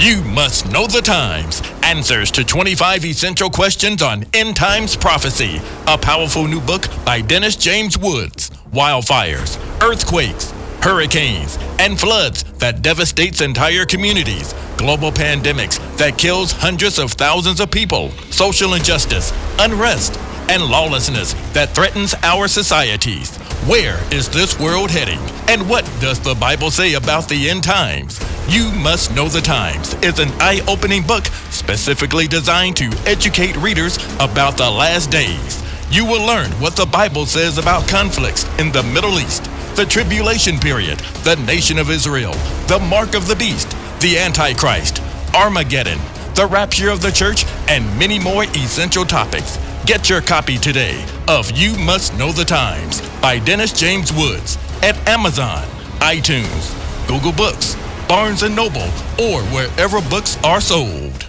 You must know the times. Answers to 25 essential questions on end times prophecy. A powerful new book by Dennis James Woods. Wildfires, earthquakes, hurricanes, and floods that devastates entire communities. Global pandemics that kills hundreds of thousands of people. Social injustice, unrest, and lawlessness that threatens our societies. Where is this world heading? And what does the Bible say about the end times? You Must Know the Times is an eye opening book specifically designed to educate readers about the last days. You will learn what the Bible says about conflicts in the Middle East, the tribulation period, the nation of Israel, the mark of the beast, the Antichrist, Armageddon, the rapture of the church, and many more essential topics. Get your copy today of You Must Know the Times by Dennis James Woods at Amazon, iTunes, Google Books, Barnes & Noble, or wherever books are sold.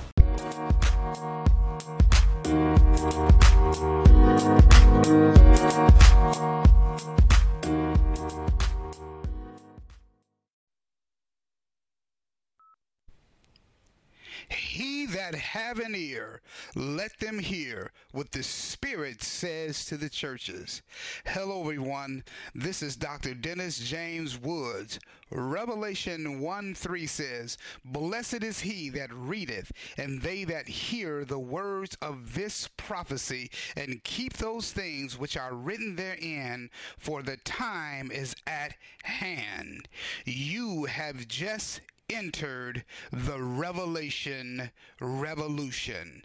He that have an ear, let them hear what the Spirit says to the churches. Hello, everyone. This is Dr. Dennis James Woods. Revelation 1 3 says, Blessed is he that readeth, and they that hear the words of this prophecy, and keep those things which are written therein, for the time is at hand. You have just entered the Revelation Revolution.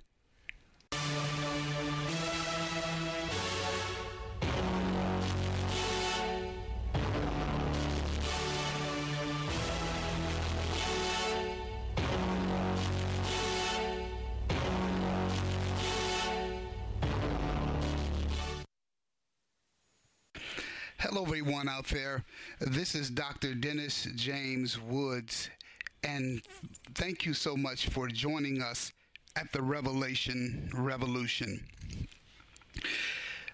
Hello, everyone out there. This is Dr. Dennis James Woods, and thank you so much for joining us at the Revelation Revolution.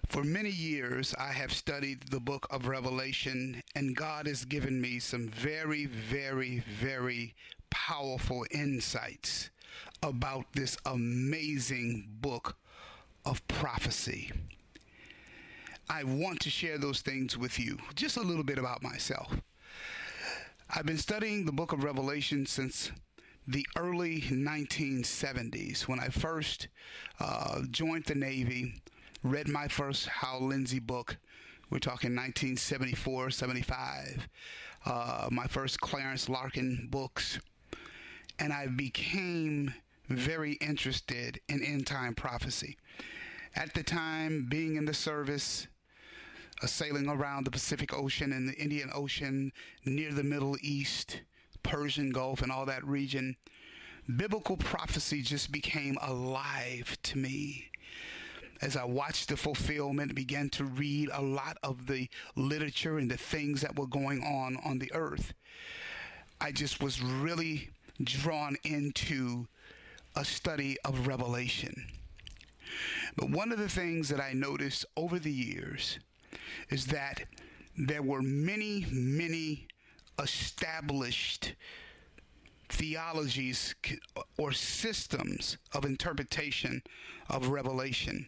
For many years, I have studied the book of Revelation, and God has given me some very, very, very powerful insights about this amazing book of prophecy. I want to share those things with you. Just a little bit about myself. I've been studying the book of Revelation since the early 1970s when I first uh, joined the Navy, read my first Hal Lindsey book. We're talking 1974, 75. Uh, my first Clarence Larkin books. And I became very interested in end time prophecy. At the time, being in the service, Uh, sailing around the Pacific Ocean and the Indian Ocean near the Middle East, Persian Gulf, and all that region, biblical prophecy just became alive to me. As I watched the fulfillment, began to read a lot of the literature and the things that were going on on the earth, I just was really drawn into a study of Revelation. But one of the things that I noticed over the years is that there were many, many established theologies or systems of interpretation of Revelation.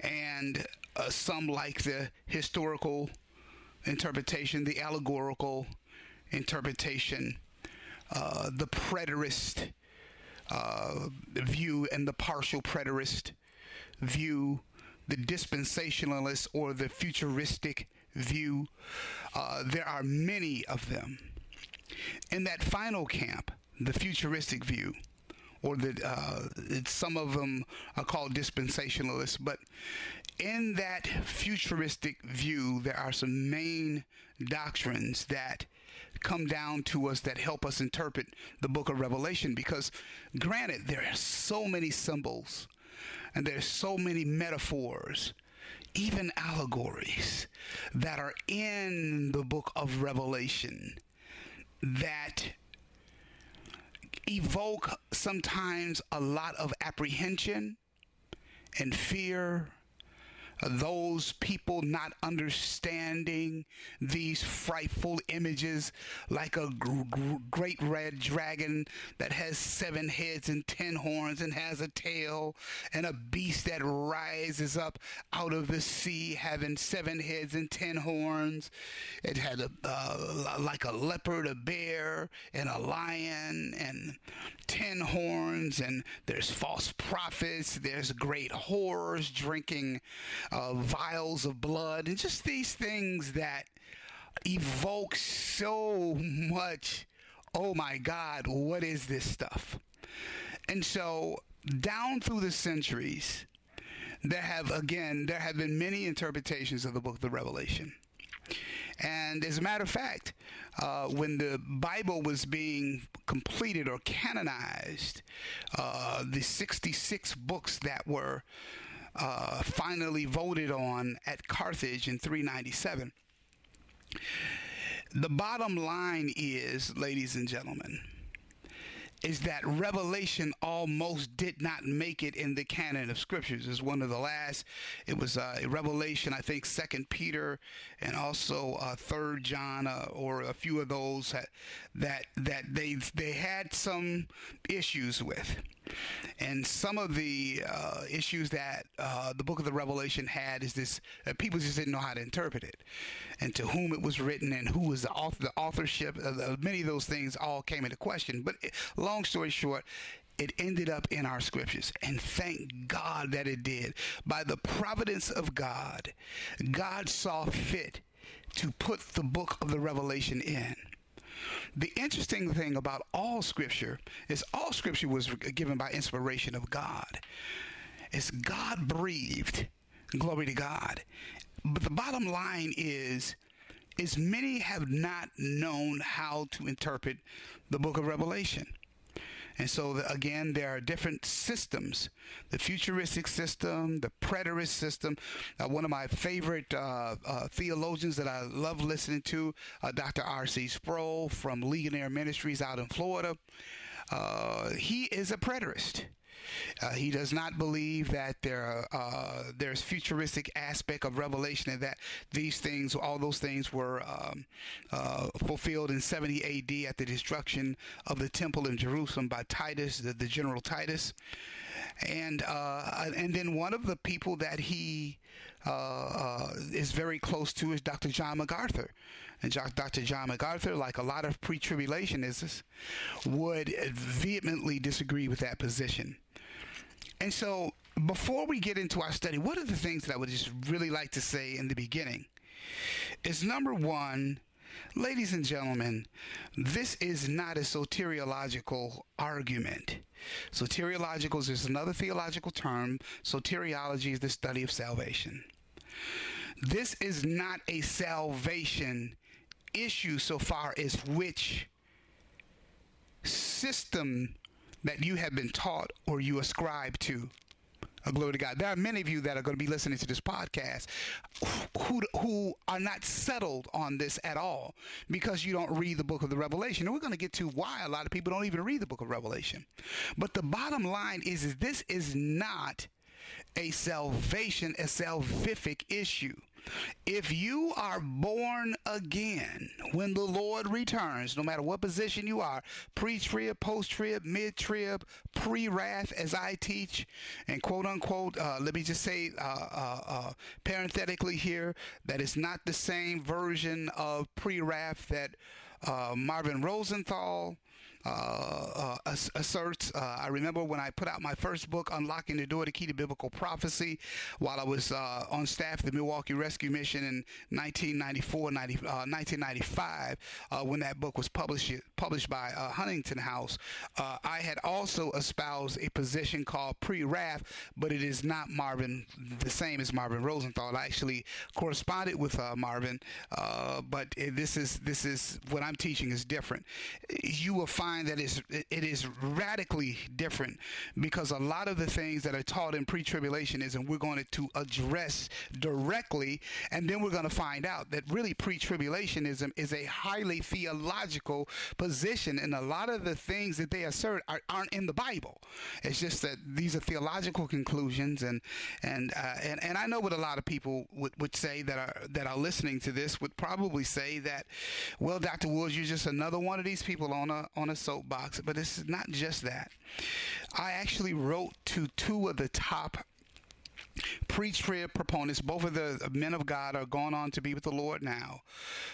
And uh, some like the historical interpretation, the allegorical interpretation, uh, the preterist uh, view, and the partial preterist view the dispensationalist or the futuristic view. Uh, there are many of them. In that final camp, the futuristic view, or the uh, some of them are called dispensationalists, but in that futuristic view, there are some main doctrines that come down to us that help us interpret the book of Revelation because granted there are so many symbols and there's so many metaphors, even allegories, that are in the book of Revelation that evoke sometimes a lot of apprehension and fear, those people not understanding these frightful images like a g- g- great red dragon that has seven heads and ten horns and has a tail, and a beast that rises up out of the sea having seven heads and ten horns. It had a uh, like a leopard, a bear, and a lion, and ten horns, and there's false prophets, there's great whores drinking uh, vials of blood, and just these things that evoke so much. Oh my God, what is this stuff? And so, down through the centuries, there have, again, there have been many interpretations of the book of the Revelation. And as a matter of fact, uh, when the Bible was being completed or canonized, uh, the 66 books that were uh, finally voted on at Carthage in 397. The bottom line is, ladies and gentlemen, is that Revelation almost did not make it in the canon of scriptures. It's one of the last. It was uh, Revelation, I think, Second Peter, and also uh, Third John, uh, or a few of those that that, that they they had some issues with. And some of the uh, issues that uh, the book of the Revelation had is this: uh, people just didn't know how to interpret it, and to whom it was written, and who was the author. The authorship of many of those things all came into question. But long story short, it ended up in our scriptures. And thank God that it did. By the providence of God, God saw fit to put the book of the Revelation in. The interesting thing about all scripture is all scripture was given by inspiration of God. It's God breathed. Glory to God. But the bottom line is is many have not known how to interpret the book of Revelation. And so, the, again, there are different systems the futuristic system, the preterist system. Uh, one of my favorite uh, uh, theologians that I love listening to, uh, Dr. R.C. Sproul from Ligonier Ministries out in Florida, uh, he is a preterist. Uh, he does not believe that there uh, there's futuristic aspect of Revelation and that these things, all those things, were um, uh, fulfilled in 70 A.D. at the destruction of the temple in Jerusalem by Titus, the, the general Titus, and uh, and then one of the people that he uh, uh, is very close to is Dr. John MacArthur. And Dr. John MacArthur, like a lot of pre tribulationists, would vehemently disagree with that position. And so, before we get into our study, what are the things that I would just really like to say in the beginning? Is number one, ladies and gentlemen, this is not a soteriological argument. Soteriological is another theological term. Soteriology is the study of salvation. This is not a salvation issue so far as which system that you have been taught or you ascribe to. Oh, glory to God. There are many of you that are going to be listening to this podcast who, who are not settled on this at all because you don't read the book of the Revelation. And we're going to get to why a lot of people don't even read the book of Revelation. But the bottom line is, is this is not a salvation, a salvific issue. If you are born again when the Lord returns, no matter what position you are, pre trib, post trib, mid trib, pre wrath, as I teach, and quote unquote, uh, let me just say uh, uh, uh parenthetically here that it's not the same version of pre wrath that uh, Marvin Rosenthal uh, uh, asserts. Uh, I remember when I put out my first book, Unlocking the Door to Key to Biblical Prophecy, while I was uh, on staff at the Milwaukee Rescue Mission in 1994, 90, 1995, uh, when that book was published published by Huntington House. I had also espoused a position called pre-wrath, but it is not Marvin the same as Marvin Rosenthal. I actually corresponded with Marvin, but this is this is what I'm teaching is different. You will find find that it's, it is radically different because a lot of the things that are taught in pre-tribulationism we're going to address directly and then we're going to find out that really pre-tribulationism is a highly theological position and a lot of the things that they assert are, not in the bible. It's just that these are theological conclusions and and uh, and, and i know what a lot of people would, would say that are that are listening to this would probably say that well dr woods you're just another one of these people on a on a soapbox but it's not just that. I actually wrote to two of the top pre-trib proponents. Both of the men of God are going on to be with the Lord now.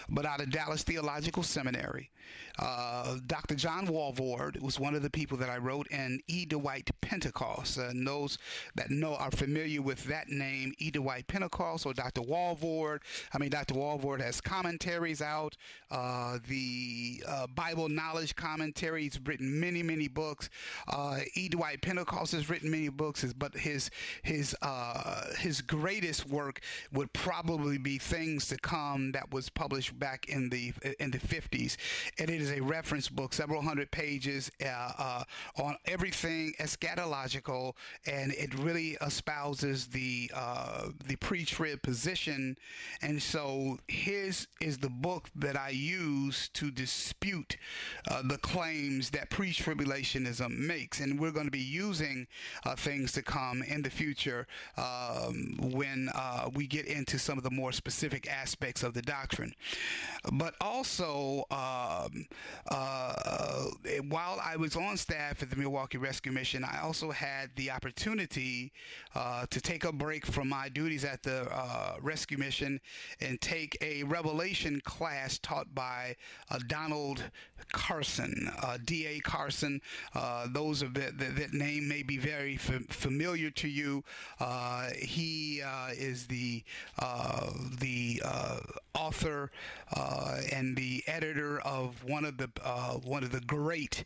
But out of Dallas Theological Seminary, uh, Dr. John Walvoord was one of the people that I wrote, in E. Dwight Pentecost. Uh, those that know are familiar with that name, E. Dwight Pentecost or Dr. Walvoord. I mean, Dr. Walvoord has commentaries out. Uh, the uh, Bible Knowledge Commentary. He's written many, many books. Uh, e. Dwight Pentecost has written many books, but his his uh, uh, his greatest work would probably be Things to Come that was published back in the in the 50s, and it is a reference book, several hundred pages uh, uh, on everything eschatological, and it really espouses the uh, the pre-trib position, and so his is the book that I use to dispute uh, the claims that pre-tribulationism makes, and we're going to be using Things to Come in the future um, when uh, we get into some of the more specific aspects of the doctrine. But also, um, uh, while I was on staff at the Milwaukee Rescue Mission, I also had the opportunity uh, to take a break from my duties at the uh, Rescue Mission and take a Revelation class taught by uh, Donald Carson, uh, D.A. Carson. those of that, that, that, name may be very f- familiar to you. Uh, he uh, is the uh, the uh, author uh, and the editor of one of the one of the great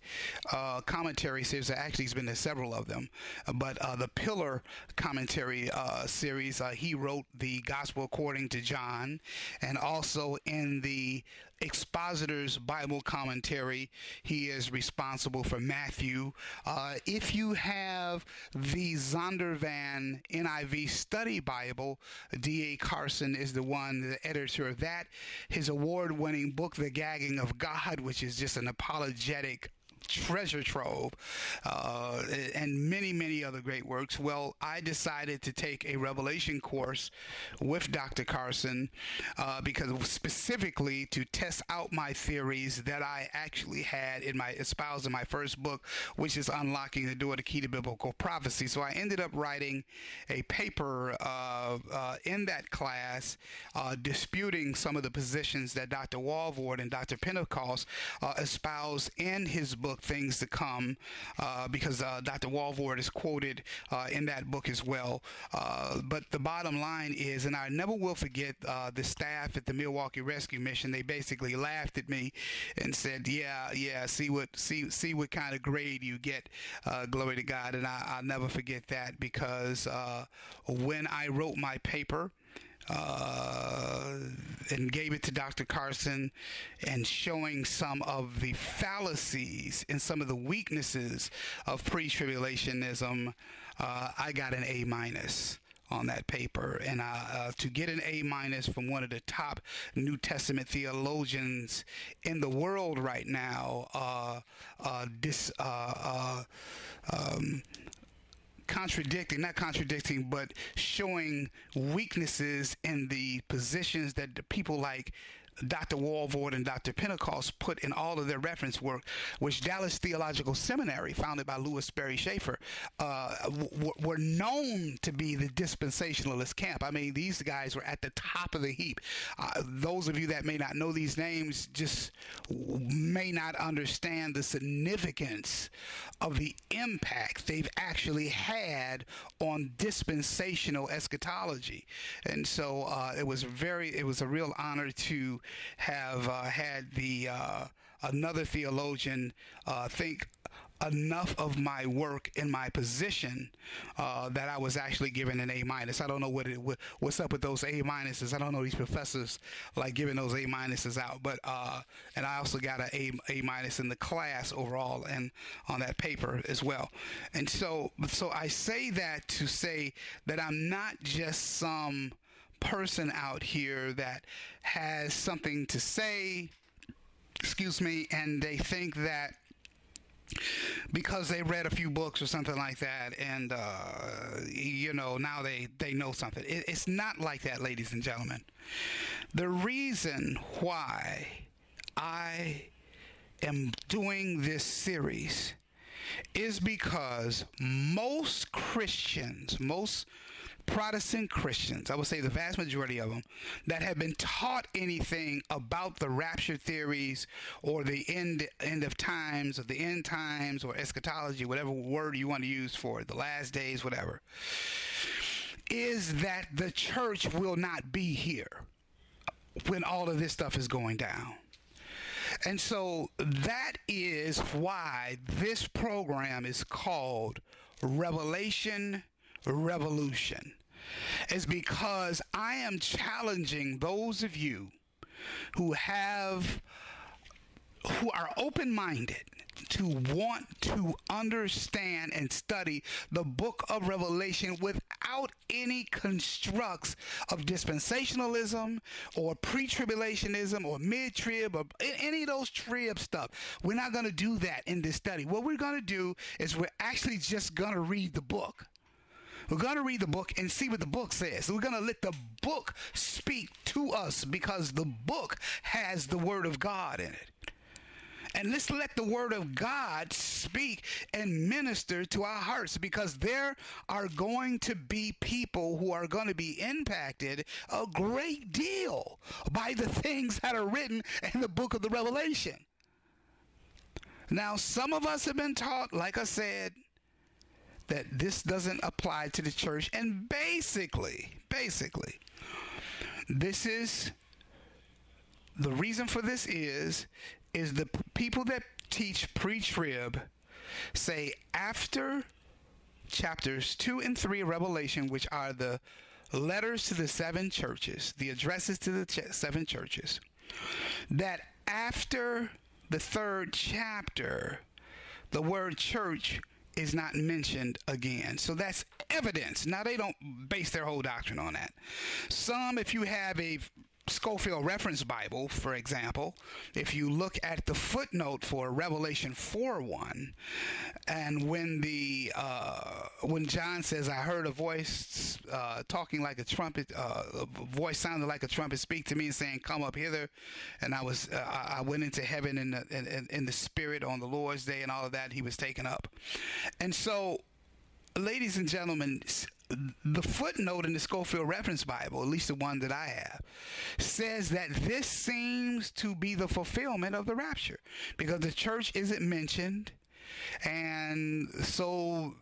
commentary series. Actually, he's been to several of them, but the Pillar commentary series. he wrote the Gospel according to John, and also in the Expositor's Bible Commentary. He is responsible for Matthew. Uh, if you have the Zondervan NIV Study Bible, D.A. Carson is the one, the editor of that. His award winning book, The Gagging of God, which is just an apologetic treasure trove uh, and many, many other great works. Well, I decided to take a Revelation course with Dr. Carson uh, because specifically to test out my theories that I actually had in my espoused in my first book, which is Unlocking the Door to Key to Biblical Prophecy. So I ended up writing a paper uh, uh in that class uh, disputing some of the positions that Dr. Walvoord and Dr. Pentecost uh, espoused in his book things to come uh, because uh, Dr. Walvoord is quoted uh, in that book as well. Uh, but the bottom line is, and I never will forget uh, the staff at the Milwaukee Rescue Mission. They basically laughed at me and said, "Yeah, yeah, see what see see what kind of grade you get." glory to God, and I, will never forget that because when I wrote my paper uh, and gave it to Dr. Carson and showing some of the fallacies and some of the weaknesses of pre-tribulationism, uh, I got an A minus on that paper. And uh, uh, to get an A minus from one of the top New Testament theologians in the world right now, uh, uh, this. Um, contradicting, not contradicting, but showing weaknesses in the positions that the people like Dr. Walvoord and Dr. Pentecost put in all of their reference work, which Dallas Theological Seminary, founded by Lewis Sperry Chafer, uh, w- were known to be the dispensationalist camp. I mean, these guys were at the top of the heap. Uh, those of you that may not know these names just may not understand the significance of the impact they've actually had on dispensational eschatology. And so uh, it was very, it was a real honor to have uh, had the uh, another theologian uh, think enough of my work in my position uh, that I was actually given an A minus. I don't know what it what, what's up with those A minuses. I don't know these professors like giving those A minuses out, but uh, and I also got an A A minus in the class overall and on that paper as well. And so so I say that to say that I'm not just some person out here that has something to say excuse me and they think that because they read a few books or something like that, and uh, you know now they they know something. It, it's not like that, ladies and gentlemen. The reason why I am doing this series is because most Christians, most Protestant Christians, I would say the vast majority of them, that have been taught anything about the rapture theories or the end end of times or the end times or eschatology, whatever word you want to use for it, the last days, whatever, is that the church will not be here when all of this stuff is going down. And so that is why this program is called Revelation revolution is because I am challenging those of you who have who are open-minded to want to understand and study the book of Revelation without any constructs of dispensationalism or pre-tribulationism or mid-trib or any of those trib stuff. We're not going to do that in this study. What we're going to do is we're actually just going to read the book. We're going to read the book and see what the book says. We're going to let the book speak to us because the book has the Word of God in it. And let's let the Word of God speak and minister to our hearts because there are going to be people who are going to be impacted a great deal by the things that are written in the book of the Revelation. Now, some of us have been taught, like I said, that this doesn't apply to the church. And basically, basically, this is the reason for this is is the people that teach pre-trib say after chapters 2 and 3 of Revelation, which are the letters to the seven churches, the addresses to the ch- seven churches, that after the third chapter, the word church is not mentioned again. So that's evidence. Now, they don't base their whole doctrine on that. Some, if you have a Scofield Reference Bible, for example, if you look at the footnote for Revelation 4 1, and when the uh, when John says, I heard a voice uh, talking like a trumpet, uh, a voice sounded like a trumpet speak to me and saying, Come up hither. And I was uh, I went into heaven in the, in, in the spirit on the Lord's day and all of that. He was taken up. And so, ladies and gentlemen, the footnote in the Scofield Reference Bible, at least the one that I have, says that this seems to be the fulfillment of the rapture because the church isn't mentioned and so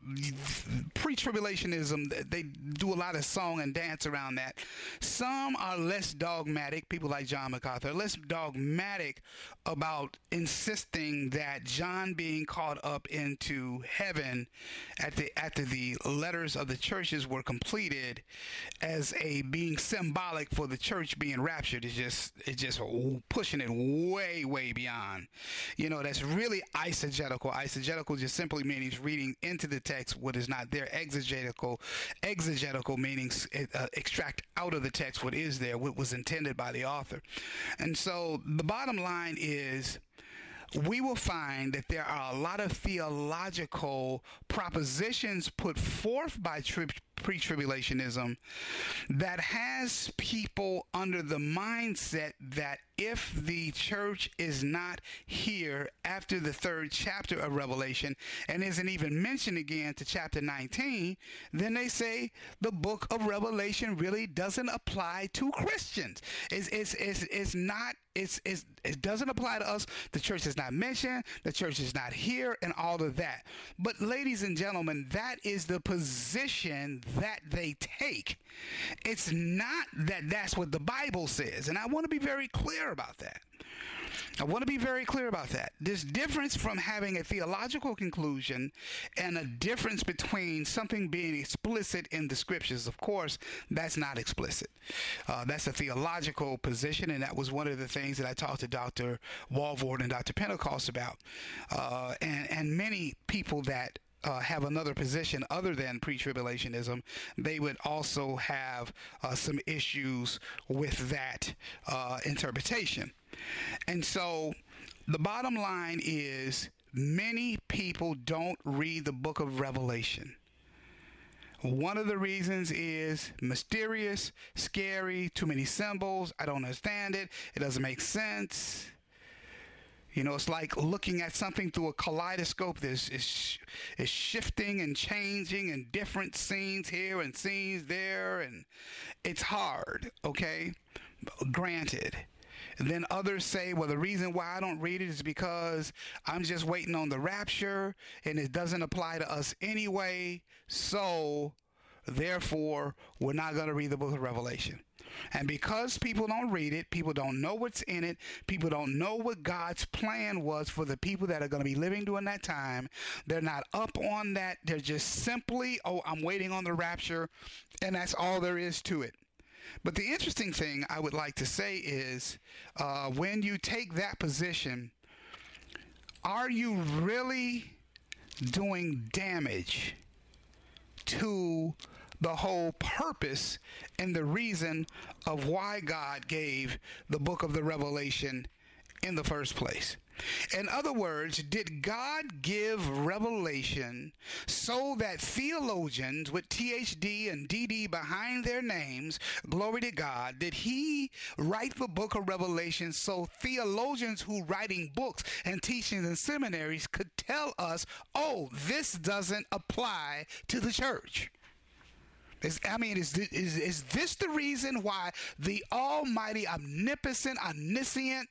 pre-tribulationism they do a lot of song and dance around that. Some are less dogmatic people like john macarthur less dogmatic about insisting that john being caught up into heaven at the after the letters of the churches were completed as a being symbolic for the church being raptured. Is just it's just pushing it way way beyond. You know that's really eisegetical Eisegetical just simply means reading into the text what is not there. Exegetical, exegetical meaning uh, extract out of the text what is there, what was intended by the author. And so the bottom line is we will find that there are a lot of theological propositions put forth by tri- pre-tribulationism that has people under the mindset that if the church is not here after the third chapter of Revelation and isn't even mentioned again to chapter 19, then they say the book of Revelation really doesn't apply to Christians. It's, it's, it's, it's not, it's, it's, it doesn't apply to us. The church is not mentioned, the church is not here, and all of that. But, ladies and gentlemen, that is the position that they take. It's not that that's what the Bible says. And I want to be very clear about that. I want to be very clear about that. There's difference from having a theological conclusion and a difference between something being explicit in the scriptures. Of course, that's not explicit. Uh, that's a theological position, and that was one of the things that I talked to Dr. Walvoord and Dr. Pentecost about. Uh, and, and many people that uh, have another position other than pre-tribulationism, they would also have uh, some issues with that uh, interpretation. And so the bottom line is many people don't read the book of Revelation. One of the reasons is mysterious, scary, too many symbols. I don't understand it. It doesn't make sense. You know, it's like looking at something through a kaleidoscope. There's is is shifting and changing and different scenes here and scenes there, and it's hard. Okay, granted. And then others say, well, the reason why I don't read it is because I'm just waiting on the rapture and it doesn't apply to us anyway. So, therefore, we're not going to read the book of Revelation. And because people don't read it, people don't know what's in it, people don't know what God's plan was for the people that are going to be living during that time, they're not up on that. They're just simply, oh, I'm waiting on the rapture, and that's all there is to it. But the interesting thing I would like to say is uh, when you take that position, are you really doing damage to the whole purpose and the reason of why God gave the book of the Revelation in the first place. In other words, did God give revelation so that theologians with THD and DD behind their names, glory to God, did He write the book of Revelation so theologians who writing books and teachings in seminaries could tell us, oh, this doesn't apply to the church? Is, I mean, is, is, is this the reason why the almighty, omnipotent, omniscient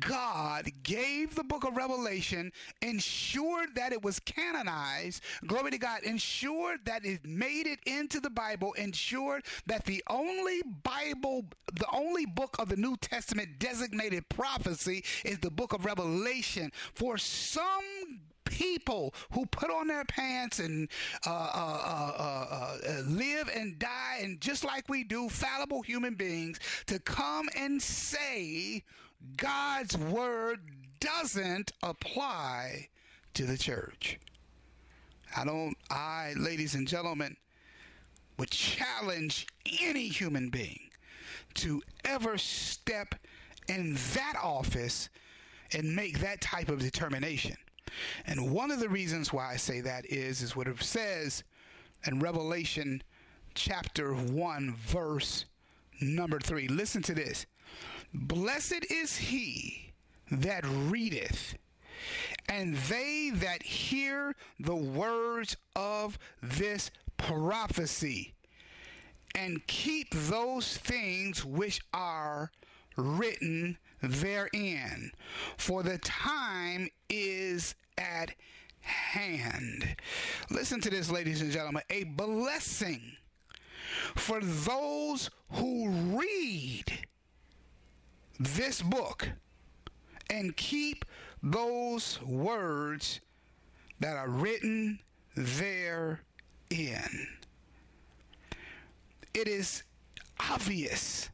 God gave the book of Revelation, ensured that it was canonized, glory to God, ensured that it made it into the Bible, ensured that the only Bible, the only book of the New Testament designated prophecy is the book of Revelation. For some people who put on their pants and uh, uh, uh, live and die, and just like we do, fallible human beings, to come and say God's word doesn't apply to the church. I don't, I, ladies and gentlemen, would challenge any human being to ever step in that office and make that type of determination. And one of the reasons why I say that is is what it says in Revelation chapter 1 verse number 3. Listen to this. Blessed is he that readeth and they that hear the words of this prophecy and keep those things which are written therein. For the time is at hand. Listen to this, ladies and gentlemen. A blessing for those who read this book and keep those words that are written therein. It is obvious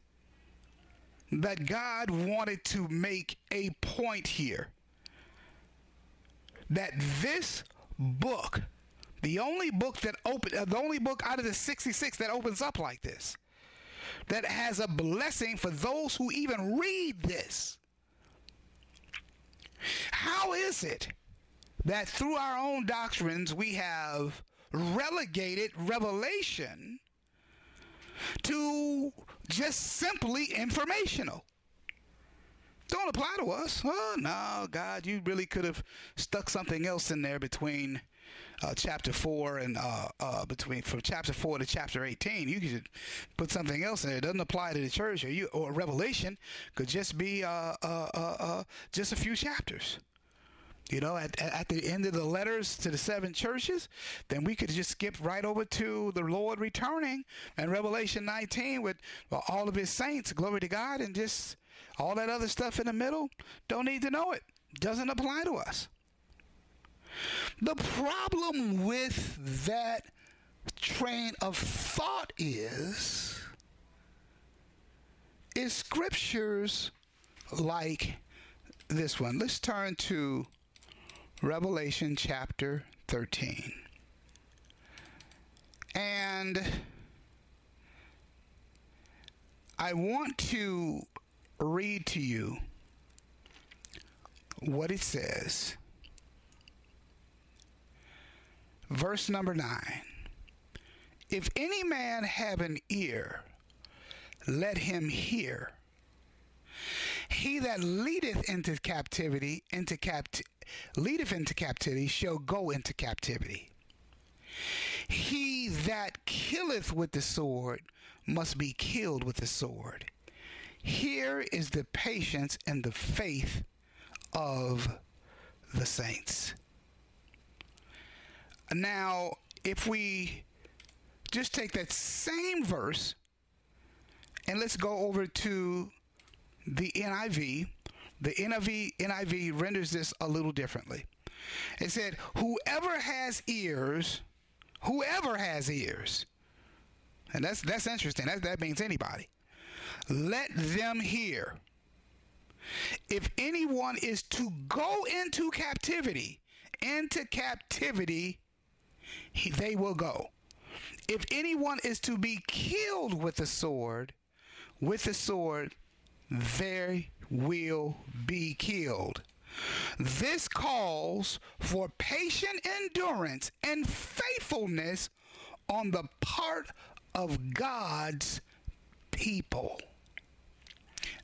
that God wanted to make a point here that this book, the only book that open, uh, the only book out of the 66 that opens up like this, that has a blessing for those who even read this. How is it that through our own doctrines we have relegated revelation to just simply informational. Don't apply to us. Oh, no, God, you really could have stuck something else in there between uh, chapter 4 and uh, uh, between from chapter 4 to chapter 18 you could put something else in there. It doesn't apply to the church or you or revelation. Could just be uh, uh, uh, just a few chapters you know, at, at the end of the letters to the seven churches, then we could just skip right over to the Lord returning and Revelation 19 with all of his saints, glory to God, and just All that other stuff in the middle, don't need to know it. Doesn't apply to us. The problem with that train of thought is is scriptures like this one. Let's turn to Revelation chapter 13. And I want to read to you what it says. Verse number 9. If any man have an ear, let him hear. He that leadeth into captivity, into capt leadeth into captivity, shall go into captivity. He that killeth with the sword must be killed with the sword. Here is the patience and the faith of the saints. Now, if we just take that same verse and let's go over to the NIV. The NIV, NIV renders this a little differently. It said, Whoever has ears, whoever has ears, and that's that's interesting. That, that means anybody. Let them hear. If anyone is to go into captivity, into captivity, he, they will go. If anyone is to be killed with the sword, with the sword, they will be killed. This calls for patient endurance and faithfulness on the part of God's people.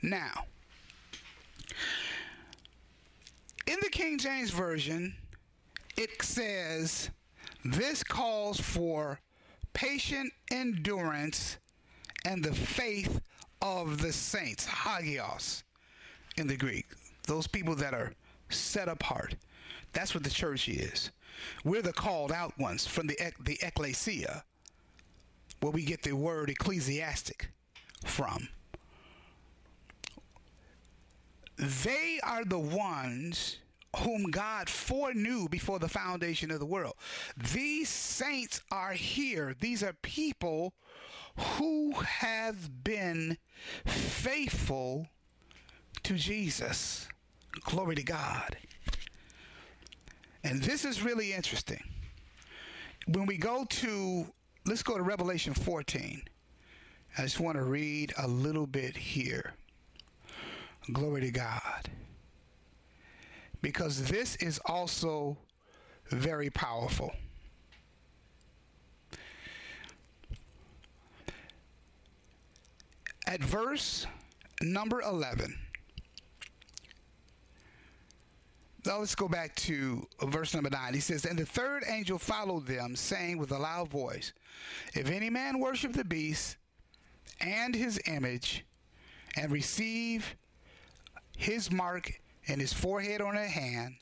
Now, in the King James Version, it says, This calls for patient endurance and the faith of the saints, hagios in the Greek. Those people that are set apart. That's what the church is. We're the called out ones from the the ecclesia, where we get the word ecclesiastic from. They are the ones whom God foreknew before the foundation of the world. These saints are here. These are people who have been faithful to Jesus. Glory to God. And this is really interesting. When we go to, let's go to Revelation 14. I just want to read a little bit here. Glory to God. Because this is also very powerful. At verse number 11, now let's go back to verse number 9. He says, And the third angel followed them, saying with a loud voice, If any man worship the beast and his image, and receive his mark in his forehead or in his hand,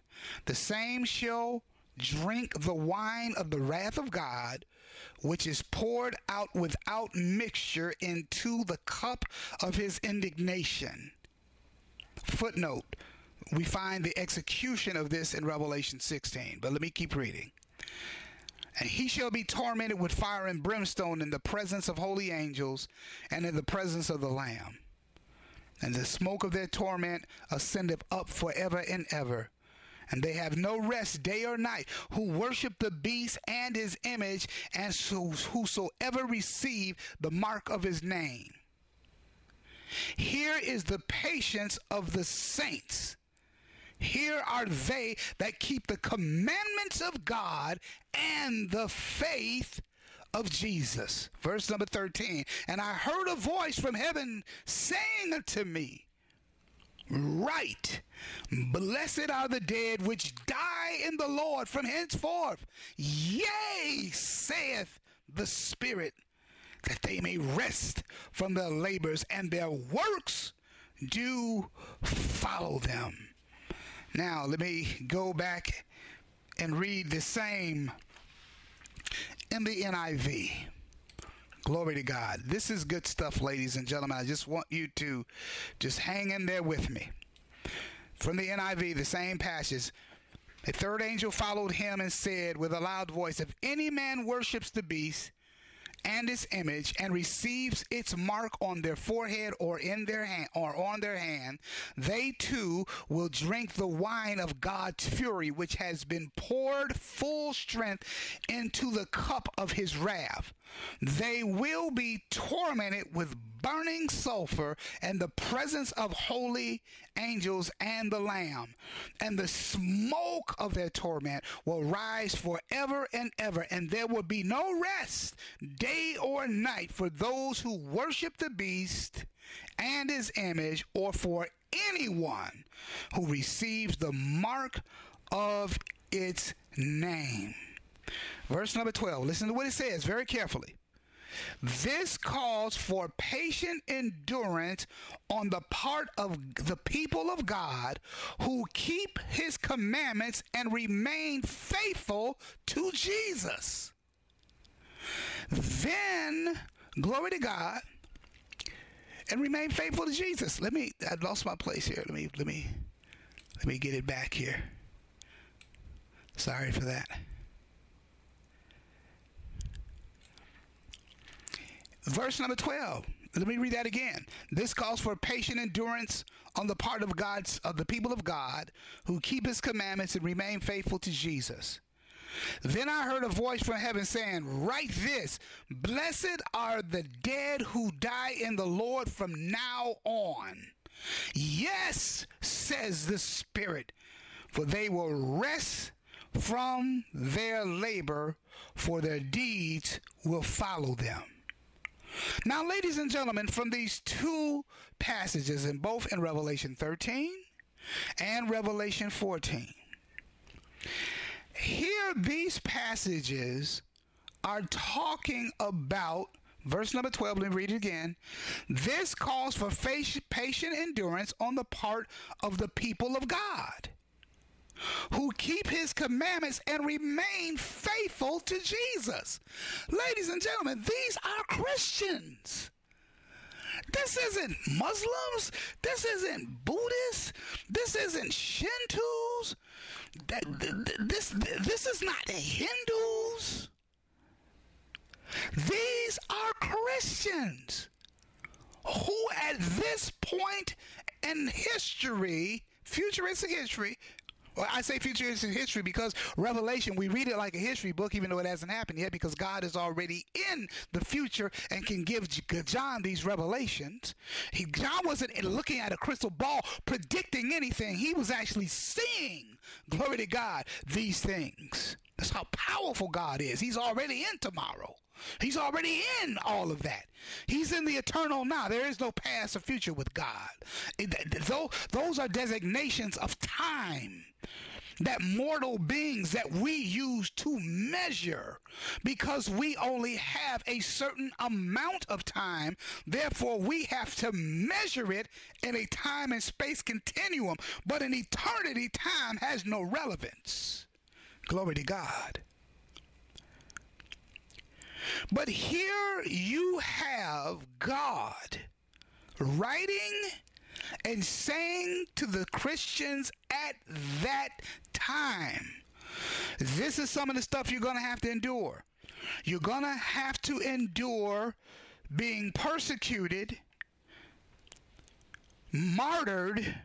the same shall drink the wine of the wrath of God, which is poured out without mixture into the cup of his indignation. Footnote we find the execution of this in Revelation 16, but let me keep reading. And he shall be tormented with fire and brimstone in the presence of holy angels and in the presence of the Lamb. And the smoke of their torment ascendeth up forever and ever and they have no rest day or night, who worship the beast and his image, and whosoever receive the mark of his name. Here is the patience of the saints. Here are they that keep the commandments of God and the faith of Jesus. Verse number 13. And I heard a voice from heaven saying unto me, right. Blessed are the dead which die in the Lord from henceforth. Yea, saith the Spirit, that they may rest from their labors and their works do follow them. Now, let me go back and read the same in the NIV. Glory to God. This is good stuff, ladies and gentlemen. I just want you to just hang in there with me. From the NIV, the same passage. A third angel followed him and said with a loud voice, If any man worships the beast, and its image and receives its mark on their forehead or in their hand or on their hand they too will drink the wine of God's fury which has been poured full strength into the cup of his wrath they will be tormented with burning sulfur and the presence of holy angels and the Lamb. And the smoke of their torment will rise forever and ever, and there will be no rest day or night for those who worship the beast and his image, or for anyone who receives the mark of its name. Verse number 12. Listen to what it says very carefully. This calls for patient endurance on the part of the people of God who keep his commandments and remain faithful to Jesus. Then, glory to God, and remain faithful to Jesus. Let me I lost my place here. Let me let me let me get it back here. Sorry for that. Verse number 12. Let me read that again. This calls for patient endurance on the part of God's of the people of God who keep his commandments and remain faithful to Jesus. Then I heard a voice from heaven saying, Write this Blessed are the dead who die in the Lord from now on. Yes, says the Spirit, for they will rest from their labor, for their deeds will follow them. Now, ladies and gentlemen, from these two passages, in both in Revelation 13 and Revelation 14, here these passages are talking about verse number 12 let me read it again this calls for patient endurance on the part of the people of god who keep his commandments and remain faithful to Jesus. Ladies and gentlemen, these are Christians. This isn't Muslims. This isn't Buddhists. This isn't Shintos. This, this is not Hindus. These are Christians who, at this point in history, futuristic history, I say futuristic history because Revelation, we read it like a history book, even though it hasn't happened yet, because God is already in the future and can give John these revelations. He, John wasn't looking at a crystal ball predicting anything, he was actually seeing, glory to God, these things. That's how powerful God is. He's already in tomorrow. He's already in all of that. He's in the eternal now. There is no past or future with God. Those are designations of time that mortal beings that we use to measure because we only have a certain amount of time therefore we have to measure it in a time and space continuum. But in eternity time has no relevance. Glory to god. But here you have God writing and saying to the Christians at that time, this is some of the stuff you're going to have to endure. You're going to have to endure being persecuted, martyred,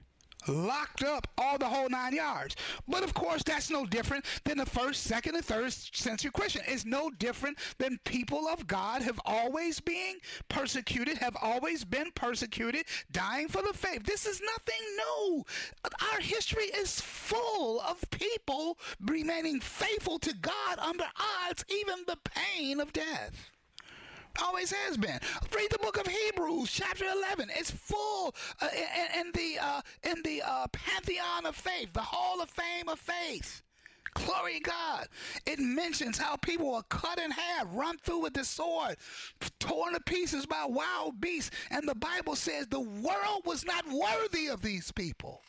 locked up all the whole nine yards. But of course, that's no different than the first, second, and third century Christian. It's no different than people of God have always been persecuted, have always been persecuted, dying for the faith. This is nothing new. Our history is full of people remaining faithful to God under odds, even the pain of death. Always has been. Read the book of Hebrews, chapter 11. It's full uh, in, in, the uh, in the uh, pantheon of faith, the Hall of Fame of faith. Glory God. It mentions how people were cut in half, run through with the sword, torn to pieces by wild beasts. And the Bible says the world was not worthy of these people.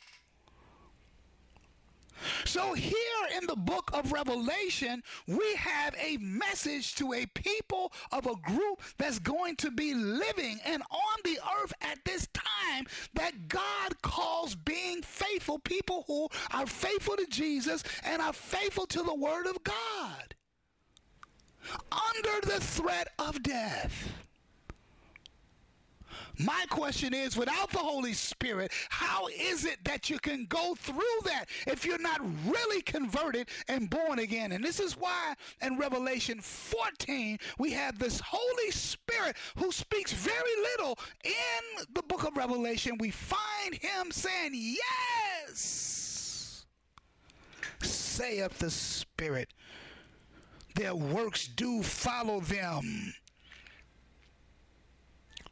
So, here in the book of Revelation, we have a message to a people of a group that's going to be living and on the earth at this time that God calls being faithful, people who are faithful to Jesus and are faithful to the Word of God under the threat of death. My question is without the Holy Spirit, how is it that you can go through that if you're not really converted and born again? And this is why in Revelation 14 we have this Holy Spirit who speaks very little. In the book of Revelation, we find him saying, Yes, saith the Spirit. Their works do follow them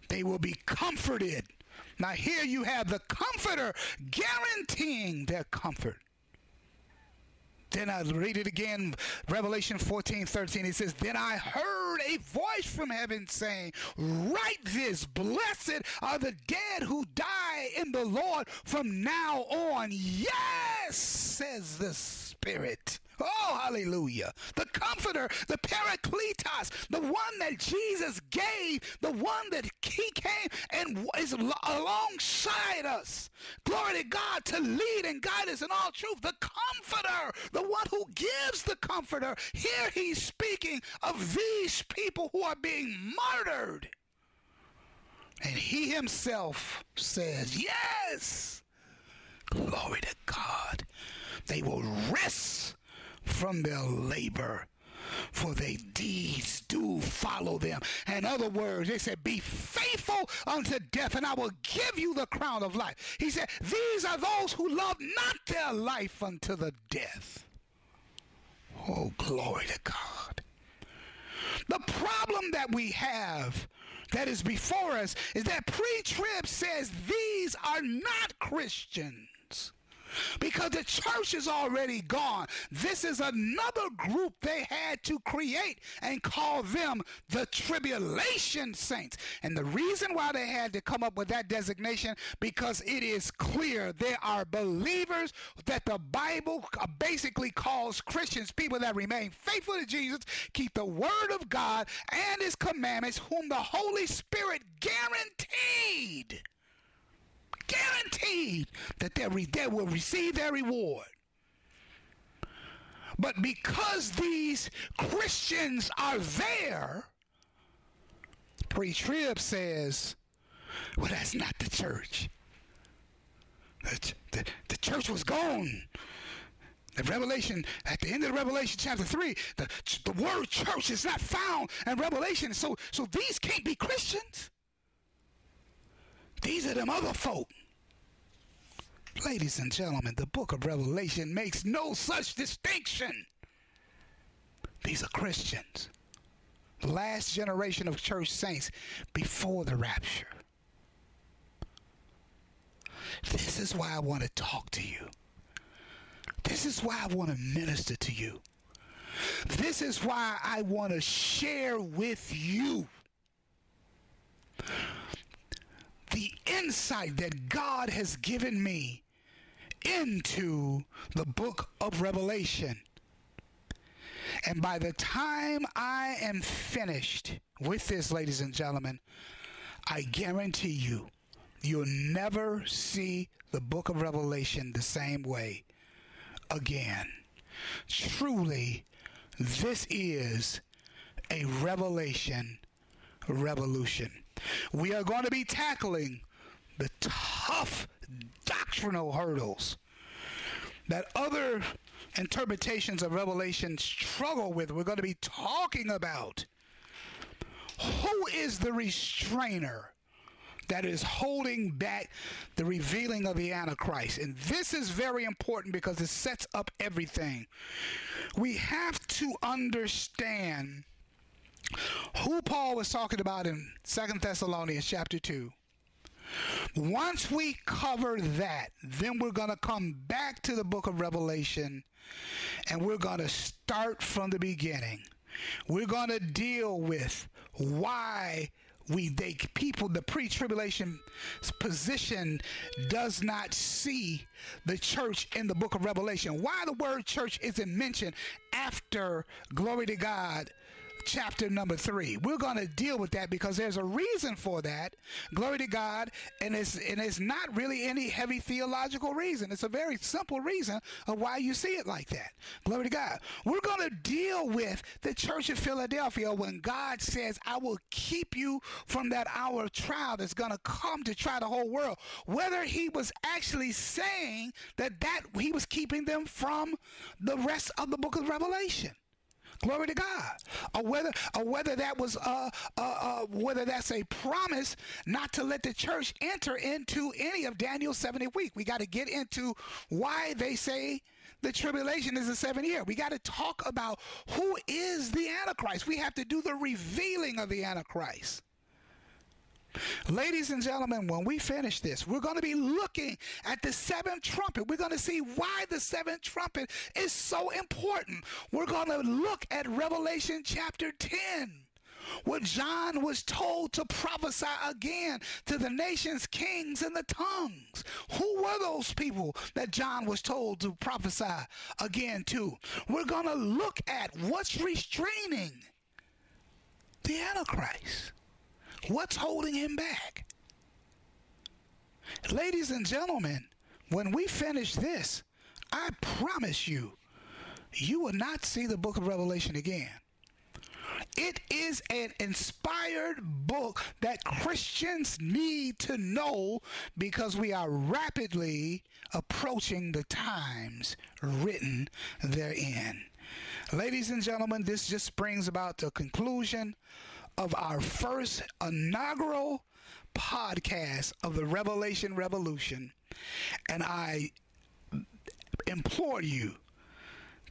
they will be comforted. Now, here you have the comforter guaranteeing their comfort. Then I read it again, Revelation 14 13. It says, Then I heard a voice from heaven saying, Write this, blessed are the dead who die in the Lord from now on. Yes, says the Spirit. Oh, hallelujah. The comforter, the paracletos, the one that Jesus gave, the one that he came and is alongside us. Glory to God to lead and guide us in all truth. The comforter, the one who gives the comforter. Here he's speaking of these people who are being martyred. And he himself says, Yes, glory to God. They will rest from their labor for their deeds do follow them. In other words, they said, Be faithful unto death, and I will give you the crown of life. He said, These are those who love not their life unto the death. Oh, glory to God. The problem that we have that is before us is that pre trib says these are not Christians because the church is already gone. This is another group they had to create and call them the tribulation saints. And the reason why they had to come up with that designation because it is clear there are believers that the Bible basically calls Christians people that remain faithful to Jesus, keep the word of God and his commandments, whom the Holy Spirit guaranteed guaranteed that re- they will receive their reward. But because these Christians are there, pre trib says, well, that's not the church. The, the, the church was gone. The Revelation, at the end of the Revelation chapter 3, the, the word church is not found in Revelation. So, so these can't be Christians. These are them other folk. Ladies and gentlemen, the book of Revelation makes no such distinction. These are Christians. The last generation of church saints before the rapture. This is why I want to talk to you. This is why I want to minister to you. This is why I want to share with you the insight that God has given me into the book of Revelation. And by the time I am finished with this, ladies and gentlemen, I guarantee you, you'll never see the book of Revelation the same way again. Truly, this is a revelation revolution. We are going to be tackling the tough doctrinal hurdles that other interpretations of Revelation struggle with. We're going to be talking about who is the restrainer that is holding back the revealing of the Antichrist. And this is very important because it sets up everything. We have to understand who Paul was talking about in Second Thessalonians chapter 2. Once we cover that, then we're going to come back to the book of Revelation and we're going to start from the beginning. We're going to deal with why we they people the pre-tribulation position does not see the church in the book of Revelation. Why the word church isn't mentioned after glory to God chapter number three. We're going to deal with that because there's a reason for that. Glory to God. And it's, and it's not really any heavy theological reason. It's a very simple reason of why you see it like that. Glory to God. We're going to deal with the church of Philadelphia when God says, I will keep you from that hour of trial that's going to come to try the whole world. Whether he was actually saying that that he was keeping them from the rest of the book of Revelation. Glory to God. Or whether, or whether that was, uh, uh, uh, whether that's a promise not to let the church enter into any of Daniel's 70 week. We got to get into why they say the tribulation is a seven year. We got to talk about who is the Antichrist. We have to do the revealing of the Antichrist. Ladies and gentlemen, when we finish this, we're going to be looking at the seventh trumpet. We're going to see why the seventh trumpet is so important. We're going to look at Revelation chapter 10 where John was told to prophesy again to the nation's kings and the tongues. Who were those people that John was told to prophesy again to? We're going to look at what's restraining the Antichrist. What's holding him back? Ladies and gentlemen, when we finish this, I promise you, you will not see the book of Revelation again. It is an inspired book that Christians need to know because we are rapidly approaching the times written therein. Ladies and gentlemen, this just brings about the conclusion of our first inaugural podcast of the Revelation Revolution. And I implore you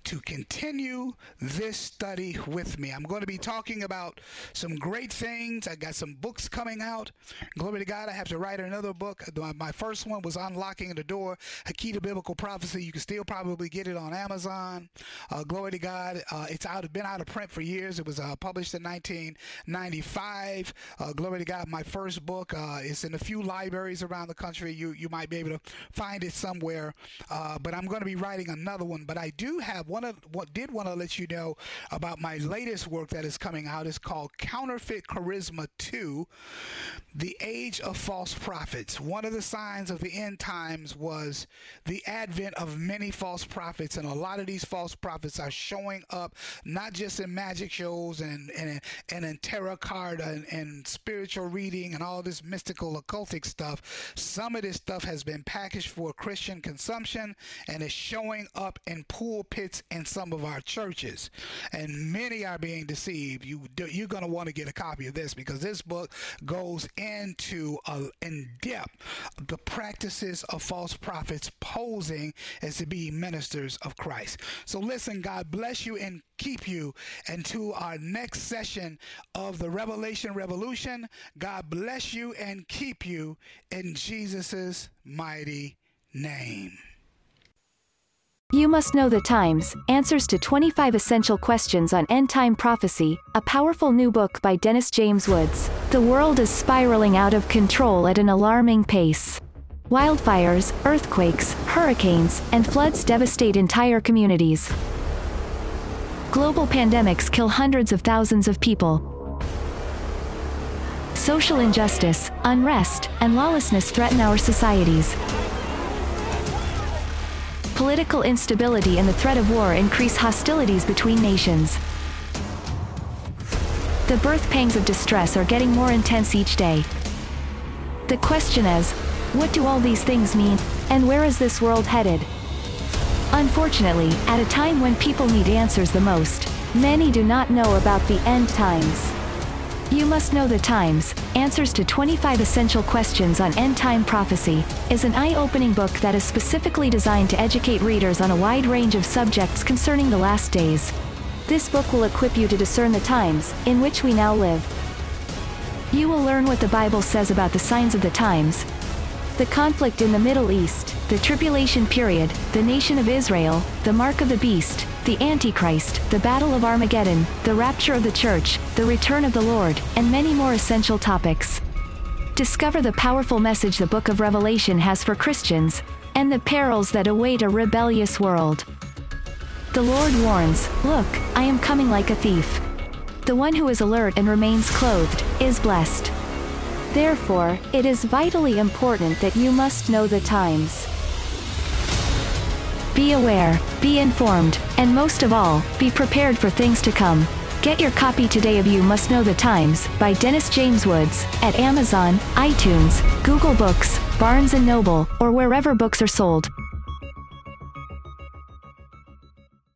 to continue this study with me. I'm going to be talking about some great things. I got some books coming out. Glory to God, I have to write another book. My first one was Unlocking the Door, A Key to Biblical Prophecy. You can still probably get it on Amazon. Uh, glory to God. Uh, it's out, been out of print for years. It was uh, published in 1995. Uh, glory to God. My first book uh, is in a few libraries around the country. You, you might be able to find it somewhere. Uh, but I'm going to be writing another one. But I do have one of what did want to let you know about my latest work that is coming out is called Counterfeit Charisma 2: The Age of False Prophets. One of the signs of the end times was the advent of many false prophets, and a lot of these false prophets are showing up not just in magic shows and and, and in tarot card and, and spiritual reading and all this mystical occultic stuff. Some of this stuff has been packaged for Christian consumption and is showing up in pulpits in some of our churches, and many are being deceived. You you're going to want to get a copy of this because this book goes into in depth the practices of false prophets posing as to be ministers of Christ. So listen, God bless you and keep you until our next session of the Revelation Revolution. God bless you and keep you in Jesus' mighty name. You Must Know the Times Answers to 25 Essential Questions on End Time Prophecy, a powerful new book by Dennis James Woods. The world is spiraling out of control at an alarming pace. Wildfires, earthquakes, hurricanes, and floods devastate entire communities. Global pandemics kill hundreds of thousands of people. Social injustice, unrest, and lawlessness threaten our societies. Political instability and the threat of war increase hostilities between nations. The birth pangs of distress are getting more intense each day. The question is, what do all these things mean, and where is this world headed? Unfortunately, at a time when people need answers the most, many do not know about the end times. You Must Know the Times Answers to 25 Essential Questions on End Time Prophecy is an eye opening book that is specifically designed to educate readers on a wide range of subjects concerning the last days. This book will equip you to discern the times in which we now live. You will learn what the Bible says about the signs of the times, the conflict in the Middle East, the tribulation period, the nation of Israel, the mark of the beast, the Antichrist, the Battle of Armageddon, the rapture of the church, the return of the Lord, and many more essential topics. Discover the powerful message the book of Revelation has for Christians, and the perils that await a rebellious world. The Lord warns, Look, I am coming like a thief. The one who is alert and remains clothed is blessed. Therefore, it is vitally important that you must know the times. Be aware, be informed, and most of all, be prepared for things to come. Get your copy today of You Must Know the Times by Dennis James Woods at Amazon, iTunes, Google Books, Barnes & Noble, or wherever books are sold.